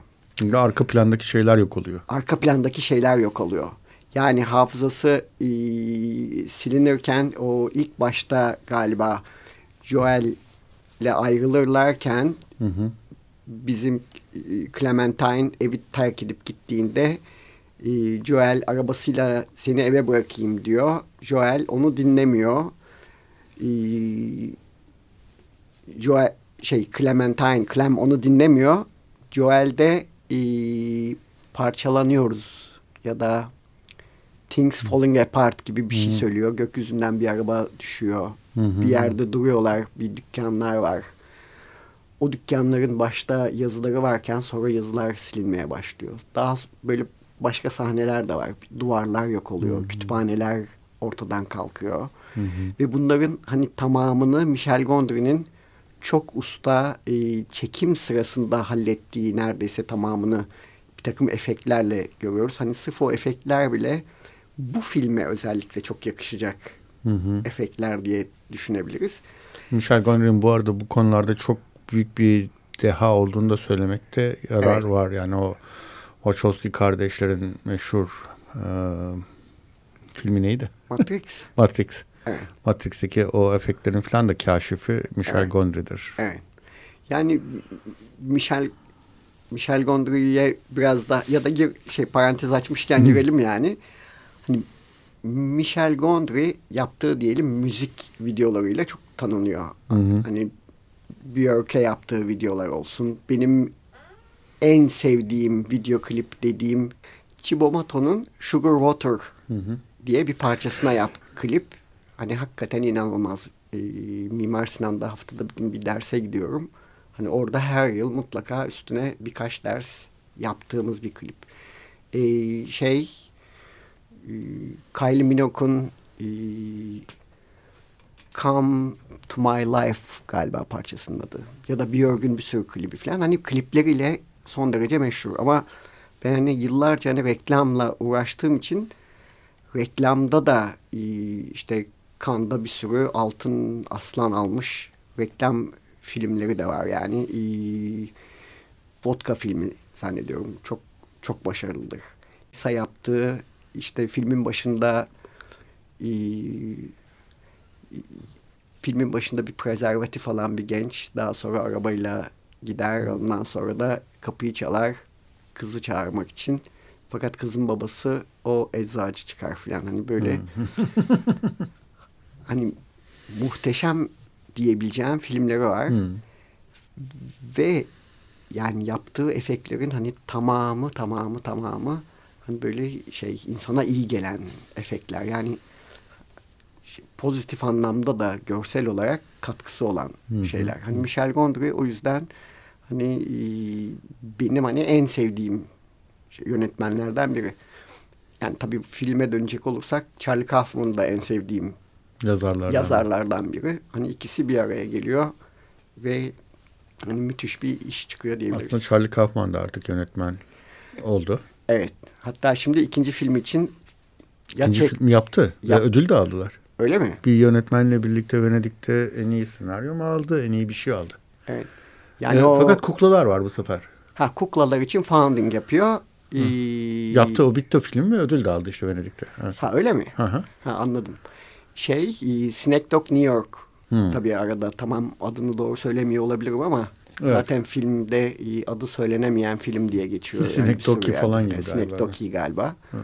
Arka plandaki şeyler yok oluyor. Arka plandaki şeyler yok oluyor. Yani hafızası e, silinirken o ilk başta galiba Joel ile ayrılırlarken hı hı. bizim e, Clementine evi terk edip gittiğinde e, Joel arabasıyla seni eve bırakayım diyor. Joel onu dinlemiyor. E, Joel şey Clementine, Clem onu dinlemiyor. Joel de e, parçalanıyoruz ya da Things Falling Apart gibi bir şey söylüyor. Gökyüzünden bir araba düşüyor. Bir yerde duruyorlar. Bir dükkanlar var. O dükkanların başta yazıları varken sonra yazılar silinmeye başlıyor. Daha böyle başka sahneler de var. Duvarlar yok oluyor. Kütüphaneler ortadan kalkıyor. Ve bunların hani tamamını Michel Gondry'nin çok usta e, çekim sırasında hallettiği neredeyse tamamını bir takım efektlerle görüyoruz. Hani sırf o efektler bile bu filme özellikle çok yakışacak hı hı. efektler diye düşünebiliriz. Michel Gondry'nin bu arada bu konularda çok büyük bir deha olduğunu da söylemekte yarar evet. var. Yani o Wachowski kardeşlerin meşhur e, filmi neydi? Matrix. Matrix. Evet. Matrix'teki o efektlerin falan da kaşifi Michel evet. Gondry'dir. Evet. Yani Michel Michel Gondry'ye biraz da ya da gir, şey parantez açmışken Hı. girelim yani. Hani Michel Gondry yaptığı diyelim müzik videolarıyla çok tanınıyor. Hı hı. Hani Björk'e yaptığı videolar olsun. Benim en sevdiğim video klip dediğim Chibomato'nun Sugar Water hı hı. diye bir parçasına yap klip. Hani hakikaten inanılmaz. E, Mimar Sinan'da haftada bir gün bir derse gidiyorum. Hani orada her yıl mutlaka üstüne birkaç ders yaptığımız bir klip. E, şey e, Kylie Minogue'un e, Come to My Life galiba parçasının adı. Ya da Björk'ün bir sürü klibi falan. Hani klipleriyle son derece meşhur. Ama ben hani yıllarca hani reklamla uğraştığım için reklamda da e, işte Kanda bir sürü altın aslan almış reklam filmleri de var. Yani e, vodka filmi zannediyorum. Çok çok başarılıdır. İsa yaptığı işte filmin başında e, filmin başında bir prezervatif alan bir genç daha sonra arabayla gider ondan sonra da kapıyı çalar kızı çağırmak için. Fakat kızın babası o eczacı çıkar filan. Hani böyle hani muhteşem diyebileceğim filmleri var. Hmm. ve yani yaptığı efektlerin hani tamamı tamamı tamamı hani böyle şey insana iyi gelen efektler. Yani pozitif anlamda da görsel olarak katkısı olan şeyler. Hani Michel Gondry o yüzden hani e, benim hani en sevdiğim yönetmenlerden biri. Yani tabii filme dönecek olursak Charlie Kaufman da en sevdiğim yazarlardan. yazarlardan biri. Hani ikisi bir araya geliyor ve hani müthiş bir iş çıkıyor diyebiliriz. Aslında Charlie Kaufman da artık yönetmen oldu. Evet. Hatta şimdi ikinci film için ya ikinci çek, film yaptı yap, ve ödül de aldılar. Öyle mi? Bir yönetmenle birlikte Venedik'te en iyi senaryo mu aldı, en iyi bir şey aldı. Evet. Yani ee, o... Fakat kuklalar var bu sefer. Ha kuklalar için founding yapıyor. Ee... Yaptı o bitti film mi ödül de aldı işte Venedik'te. Ha, ha öyle mi? Hı hı. Ha anladım. Şey e, Snack Dog New York. Hı. Tabii arada tamam adını doğru söylemiyor olabilirim ama evet. zaten filmde e, adı söylenemeyen film diye geçiyor. Snack yani falan gibi galiba. Snack Doggy galiba. Hı.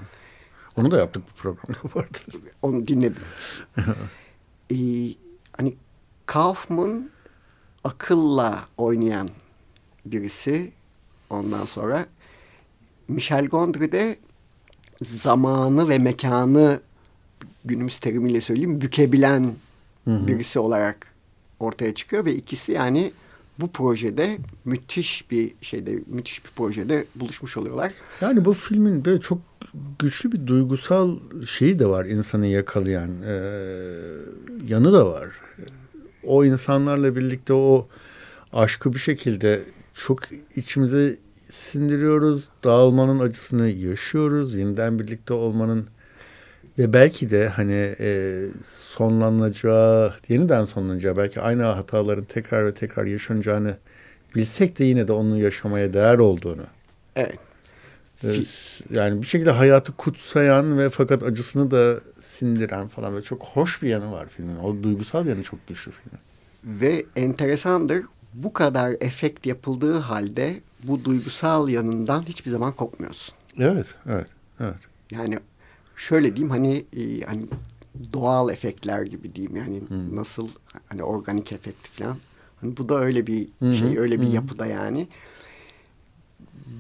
Onu da yaptık bu programda bu arada. Onu dinledim. ee, hani Kaufman akılla oynayan birisi. Ondan sonra Michel Gondry de zamanı ve mekanı günümüz terimiyle söyleyeyim bükebilen hı hı. birisi olarak ortaya çıkıyor ve ikisi yani bu projede müthiş bir şeyde müthiş bir projede buluşmuş oluyorlar. Yani bu filmin böyle çok güçlü bir duygusal şeyi de var insanı yakalayan e, yanı da var. O insanlarla birlikte o aşkı bir şekilde çok içimize sindiriyoruz. Dağılmanın acısını yaşıyoruz. Yeniden birlikte olmanın ve belki de hani e, sonlanacağı, yeniden sonlanacağı, belki aynı hataların tekrar ve tekrar yaşanacağını bilsek de yine de onun yaşamaya değer olduğunu. Evet. E, yani bir şekilde hayatı kutsayan ve fakat acısını da sindiren falan böyle çok hoş bir yanı var filmin. O duygusal yanı çok güçlü filmin. Ve enteresandır bu kadar efekt yapıldığı halde bu duygusal yanından hiçbir zaman kopmuyorsun. Evet, evet, evet. Yani şöyle diyeyim hani e, hani doğal efektler gibi diyeyim yani hmm. nasıl hani organik efekt falan. Hani bu da öyle bir şey, öyle bir hmm. yapıda yani.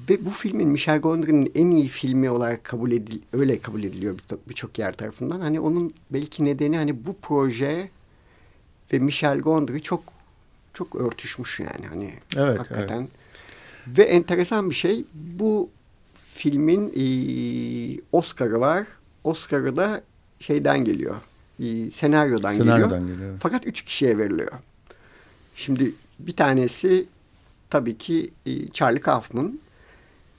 Ve bu filmin Michel Gondry'nin en iyi filmi olarak kabul edil öyle kabul ediliyor birçok yer tarafından. Hani onun belki nedeni hani bu proje ve Michel Gondry çok çok örtüşmüş yani hani evet, hakikaten. Evet. Ve enteresan bir şey bu filmin e, Oscar'ı var. Oscar'ı da şeyden geliyor. E, senaryodan, senaryodan geliyor. geliyor. Fakat üç kişiye veriliyor. Şimdi bir tanesi tabii ki e, Charlie Kaufman.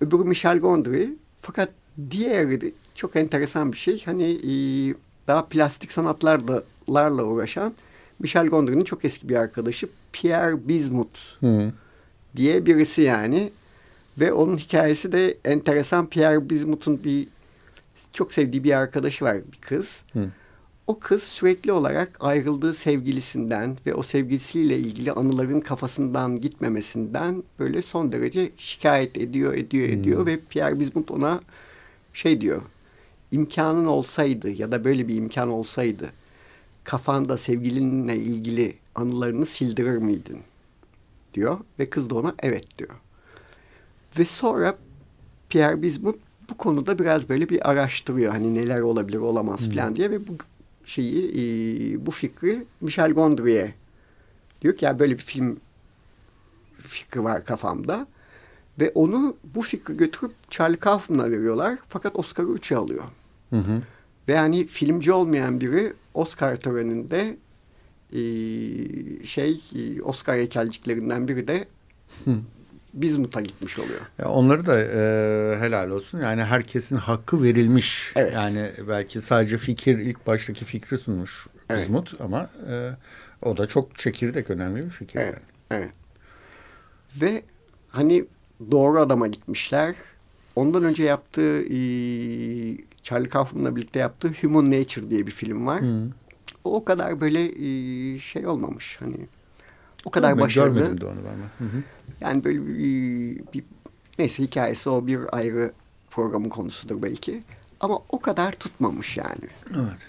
Öbürü Michel Gondry. Fakat diğeri çok enteresan bir şey. Hani e, daha plastik sanatlarla uğraşan Michel Gondry'nin çok eski bir arkadaşı Pierre Bismuth Hı. diye birisi yani. Ve onun hikayesi de enteresan. Pierre Bismuth'un bir çok sevdiği bir arkadaşı var bir kız. Hı. O kız sürekli olarak ayrıldığı sevgilisinden ve o sevgilisiyle ilgili anıların kafasından gitmemesinden böyle son derece şikayet ediyor, ediyor, hmm. ediyor ve Pierre Bismuth ona şey diyor. İmkanın olsaydı ya da böyle bir imkan olsaydı kafanda sevgilinle ilgili anılarını sildirir miydin? diyor ve kız da ona evet diyor. Ve sonra Pierre Bismuth bu konuda biraz böyle bir araştırıyor. Hani neler olabilir olamaz hmm. falan diye ve bu şeyi e, bu fikri Michel Gondry'e diyor ki ya böyle bir film fikri var kafamda. Ve onu bu fikri götürüp Charlie Kaufman'a veriyorlar. Fakat Oscar'ı üçe alıyor. Hı hı. Ve yani filmci olmayan biri Oscar töreninde e, şey e, Oscar heykelciklerinden biri de Bismut'a gitmiş oluyor. Ya onları da e, helal olsun. Yani herkesin hakkı verilmiş. Evet. Yani belki sadece fikir ilk baştaki fikri sunmuş evet. Bismut ama e, o da çok çekirdek önemli bir fikir. Evet. Yani. evet. Ve hani doğru adama gitmişler. Ondan önce yaptığı e, Charlie Kaufman'la birlikte yaptığı Human Nature diye bir film var. Hı. O, o kadar böyle e, şey olmamış. Hani o kadar ben başarılı. Görmedim de onu ben. Hı hı. Yani böyle bir, bir neyse hikayesi o bir ayrı programın konusudur belki. Ama o kadar tutmamış yani. Evet.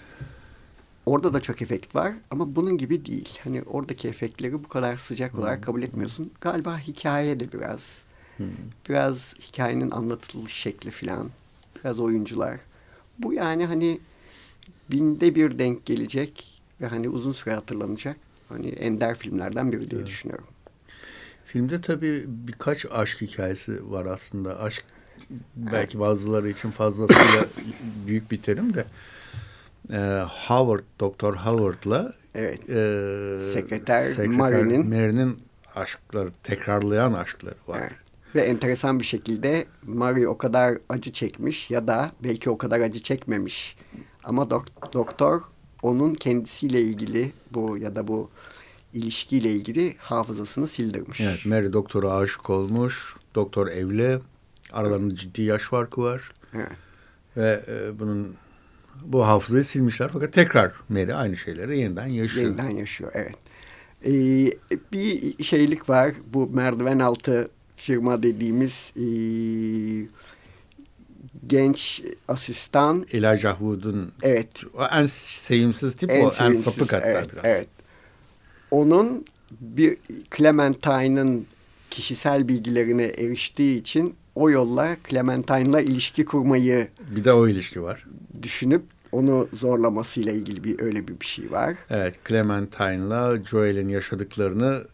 Orada da çok efekt var ama bunun gibi değil. Hani oradaki efektleri bu kadar sıcak olarak kabul etmiyorsun. Galiba hikaye de biraz. Hmm. Biraz hikayenin anlatılış şekli falan. Biraz oyuncular. Bu yani hani binde bir denk gelecek ve hani uzun süre hatırlanacak hani ender filmlerden biri diye evet. düşünüyorum. Filmde tabii birkaç aşk hikayesi var aslında. Aşk belki bazıları için fazlasıyla büyük bir terim de e, Howard, Doktor Howard'la evet. e, sekreter, sekreter Mary'nin aşkları, tekrarlayan aşkları var. Evet. Ve enteresan bir şekilde Mary o kadar acı çekmiş ya da belki o kadar acı çekmemiş. Ama dok doktor onun kendisiyle ilgili bu ya da bu ilişkiyle ilgili hafızasını sildirmiş. Evet, Mary doktora aşık olmuş. Doktor evli. Aralarında ciddi yaş farkı var. Evet. Ve e, bunun bu hafızayı silmişler fakat tekrar Mary aynı şeyleri yeniden yaşıyor. Yeniden yaşıyor, evet. Ee, bir şeylik var. Bu merdiven altı firma dediğimiz e, genç asistan. Elijah Wood'un evet. en sevimsiz tip en o. Sevimsiz, en sapık hatta evet, biraz. Evet. Onun bir Clementine'ın kişisel bilgilerine eriştiği için o yolla Clementine'la ilişki kurmayı bir de o ilişki var. Düşünüp onu zorlamasıyla ilgili bir öyle bir, bir şey var. Evet, Clementine'la Joel'in yaşadıklarını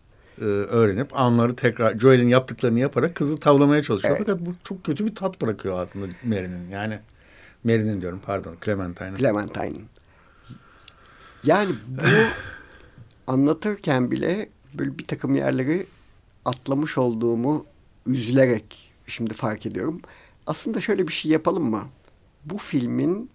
e, öğrenip anları tekrar Joel'in yaptıklarını yaparak kızı tavlamaya çalışıyor. Evet. Fakat bu çok kötü bir tat bırakıyor aslında Mary'nin. Yani Mary'nin diyorum pardon Clementine'in. Clementine'in. Yani bu anlatırken bile böyle bir takım yerleri atlamış olduğumu üzülerek şimdi fark ediyorum. Aslında şöyle bir şey yapalım mı? Bu filmin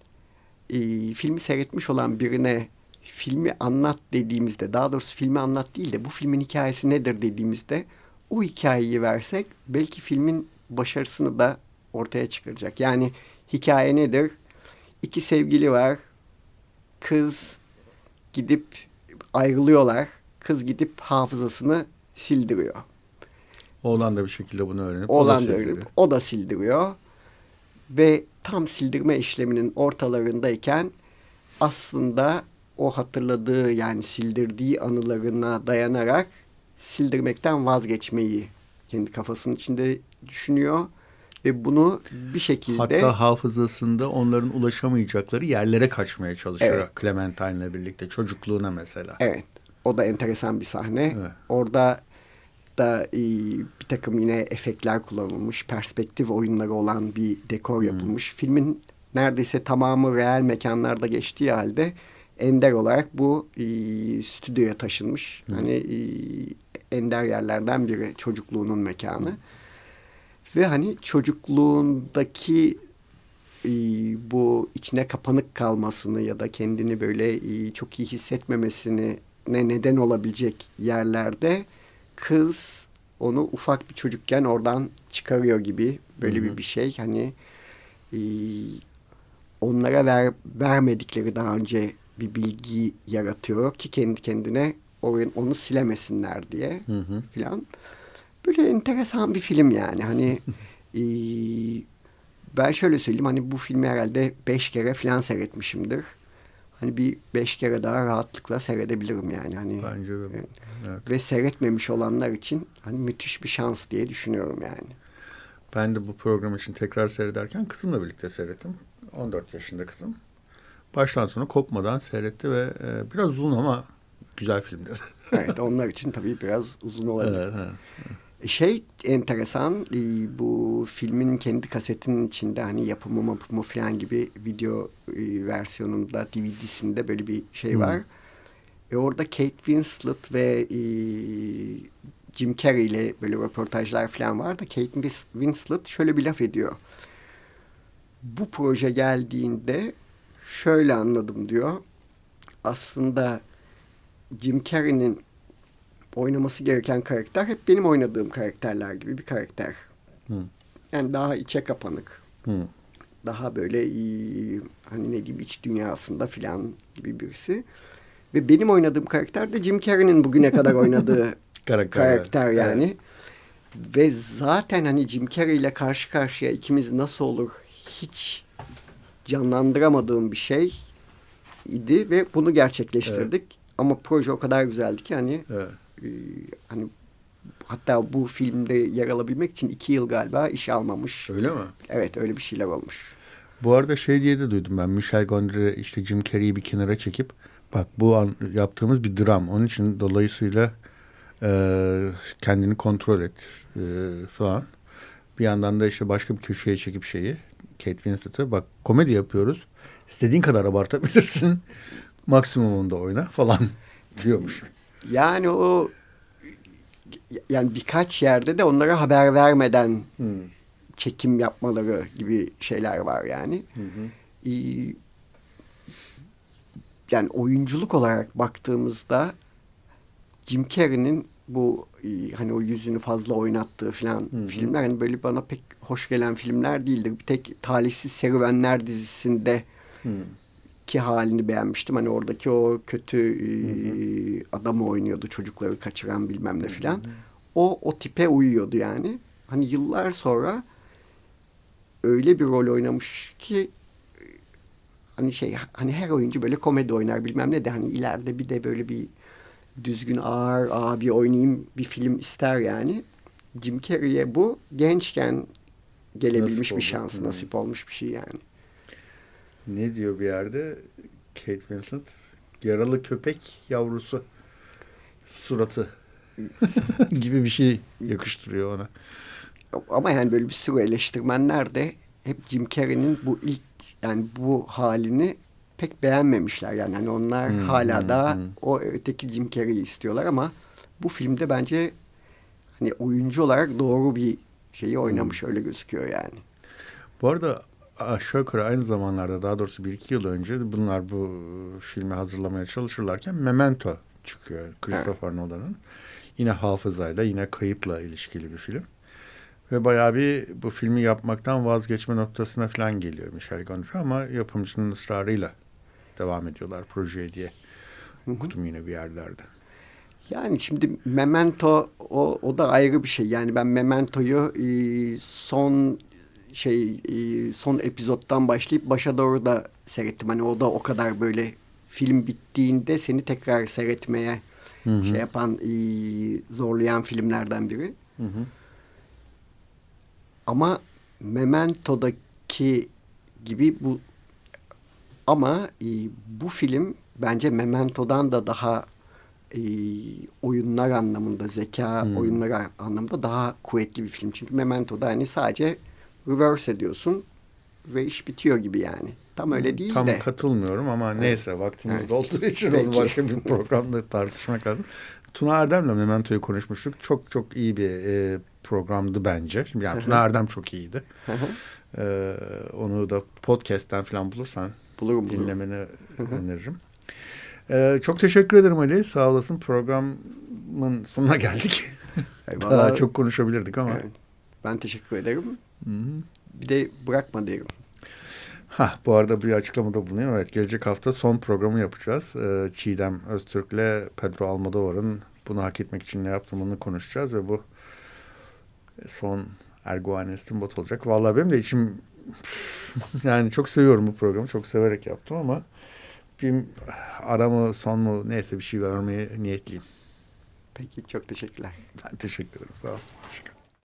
e, filmi seyretmiş olan birine filmi anlat dediğimizde daha doğrusu filmi anlat değil de bu filmin hikayesi nedir dediğimizde o hikayeyi versek belki filmin başarısını da ortaya çıkaracak. Yani hikaye nedir? İki sevgili var. Kız gidip ayrılıyorlar. kız gidip hafızasını sildiriyor. Oğlan da bir şekilde bunu öğrenip Oğlan o da, öğrenip, o da sildiriyor. Ve tam sildirme işleminin ortalarındayken aslında o hatırladığı yani sildirdiği anılarına dayanarak sildirmekten vazgeçmeyi kendi kafasının içinde düşünüyor ve bunu bir şekilde hatta hafızasında onların ulaşamayacakları yerlere kaçmaya çalışıyor evet. Clementine'le birlikte çocukluğuna mesela. Evet. O da enteresan bir sahne. Evet. Orada da e, bir takım yine efektler kullanılmış, perspektif oyunları olan bir dekor hmm. yapılmış. Filmin neredeyse tamamı real mekanlarda geçtiği halde ender olarak bu e, stüdyoya taşınmış. Hmm. Hani e, ender yerlerden biri çocukluğunun mekanı. Hmm. Ve hani çocukluğundaki e, bu içine kapanık kalmasını ya da kendini böyle e, çok iyi hissetmemesini ne neden olabilecek yerlerde kız onu ufak bir çocukken oradan çıkarıyor gibi böyle bir bir şey hani e, onlara ver, vermedikleri daha önce bir bilgi yaratıyor ki kendi kendine onu, onu silemesinler diye filan. Böyle enteresan bir film yani. Hani e, ben şöyle söyleyeyim hani bu filmi herhalde beş kere falan seyretmişimdir. Hani bir beş kere daha rahatlıkla seyredebilirim yani. Hani, Bence de. Evet. Ve seyretmemiş olanlar için hani müthiş bir şans diye düşünüyorum yani. Ben de bu program için tekrar seyrederken kızımla birlikte seyrettim. 14 yaşında kızım. Baştan sona kopmadan seyretti ve e, biraz uzun ama güzel filmdi. evet onlar için tabii biraz uzun olabilir. Evet, evet. Şey enteresan e, bu filmin kendi kasetinin içinde hani yapımı mapımı falan gibi video e, versiyonunda DVD'sinde böyle bir şey var. Hmm. E orada Kate Winslet ve e, Jim Carrey ile böyle röportajlar falan var da Kate Winslet şöyle bir laf ediyor. Bu proje geldiğinde şöyle anladım diyor. Aslında Jim Carrey'nin oynaması gereken karakter hep benim oynadığım karakterler gibi bir karakter. Hı. Yani daha içe kapanık. Hı. Daha böyle hani ne gibi iç dünyasında filan gibi birisi. Ve benim oynadığım karakter de Jim Carrey'nin bugüne kadar oynadığı karakter, karakter yani. Evet. Ve zaten hani Jim Carrey ile karşı karşıya ikimiz nasıl olur hiç canlandıramadığım bir şey idi ve bunu gerçekleştirdik. Evet. Ama proje o kadar güzeldi ki hani evet e, hani hatta bu filmde yer alabilmek için iki yıl galiba iş almamış. Öyle mi? Evet öyle bir şeyler olmuş. Bu arada şey diye de duydum ben. Michel Gondry işte Jim Carrey'i bir kenara çekip bak bu an yaptığımız bir dram. Onun için dolayısıyla e, kendini kontrol et e, falan. Bir yandan da işte başka bir köşeye çekip şeyi Kate Winslet'ı bak komedi yapıyoruz. İstediğin kadar abartabilirsin. Maksimumunda oyna falan diyormuş. Yani o yani birkaç yerde de onlara haber vermeden hmm. çekim yapmaları gibi şeyler var yani. Hı Ee, yani oyunculuk olarak baktığımızda Jim Carrey'nin bu hani o yüzünü fazla oynattığı falan hı filmler hani böyle bana pek hoş gelen filmler değildir. Bir tek Talihsiz Serüvenler dizisinde hı ki halini beğenmiştim. Hani oradaki o kötü e, adamı oynuyordu çocukları kaçıran bilmem ne filan. O o tipe uyuyordu yani. Hani yıllar sonra öyle bir rol oynamış ki hani şey hani her oyuncu böyle komedi oynar bilmem ne de hani ileride bir de böyle bir düzgün ağır abi oynayayım bir film ister yani. Jim Carrey'e bu gençken gelebilmiş nasip bir şans, nasip olmuş bir şey yani ne diyor bir yerde Kate Winslet? Yaralı köpek yavrusu suratı gibi bir şey yakıştırıyor ona. Ama yani böyle bir sürü eleştirmenler de hep Jim Carrey'nin bu ilk yani bu halini pek beğenmemişler. Yani hani onlar hmm, hala hmm, da hmm. o öteki Jim Carrey'i istiyorlar ama bu filmde bence hani oyuncu olarak doğru bir şeyi oynamış hmm. öyle gözüküyor yani. Bu arada aşağı yukarı aynı zamanlarda daha doğrusu bir iki yıl önce bunlar bu filmi hazırlamaya çalışırlarken Memento çıkıyor Christopher evet. Nolan'ın. Yine hafızayla yine kayıpla ilişkili bir film. Ve bayağı bir bu filmi yapmaktan vazgeçme noktasına falan geliyor Michel Gondry ama yapımcının ısrarıyla devam ediyorlar projeye diye okudum yine bir yerlerde. Yani şimdi Memento o, o da ayrı bir şey. Yani ben Memento'yu e, son şey e, son epizottan başlayıp başa doğru da seyrettim. Hani o da o kadar böyle film bittiğinde seni tekrar seyretmeye hı hı. şey yapan e, zorlayan filmlerden biri. Hı hı. Ama Memento'daki gibi bu ama e, bu film bence Memento'dan da daha e, oyunlar anlamında, zeka hmm. oyunları anlamında daha kuvvetli bir film. Çünkü Memento'da hani sadece reverse ediyorsun ve iş bitiyor gibi yani. Tam öyle hmm, değil Tam de. Tam katılmıyorum ama evet. neyse vaktimiz evet. dolduğu için Peki. onu başka bir programda tartışmak lazım. Tuna Erdem'le Memento'yu konuşmuştuk. Çok çok iyi bir e, programdı bence. Şimdi yani Tuna Erdem çok iyiydi. ee, onu da podcast'ten falan bulursan bulurum, dinlemeni bulurum. öneririm. Ee, çok teşekkür ederim Ali. Sağ olasın. Programın sonuna geldik. Eyvallah. Daha çok konuşabilirdik ama. Evet. Ben teşekkür ederim. Hı -hı. Bir de bırakma derim. Ha, bu arada bir açıklamada bulunuyor. Evet, gelecek hafta son programı yapacağız. Ee, Çiğdem Öztürk'le Pedro Almodovar'ın bunu hak etmek için ne yaptığını konuşacağız ve bu son Erguvan Steamboat olacak. Vallahi benim de içim yani çok seviyorum bu programı. Çok severek yaptım ama bir ara mı son mu neyse bir şey vermeye niyetliyim. Peki çok teşekkürler. Ben teşekkür ederim. Sağ ol. Teşekkür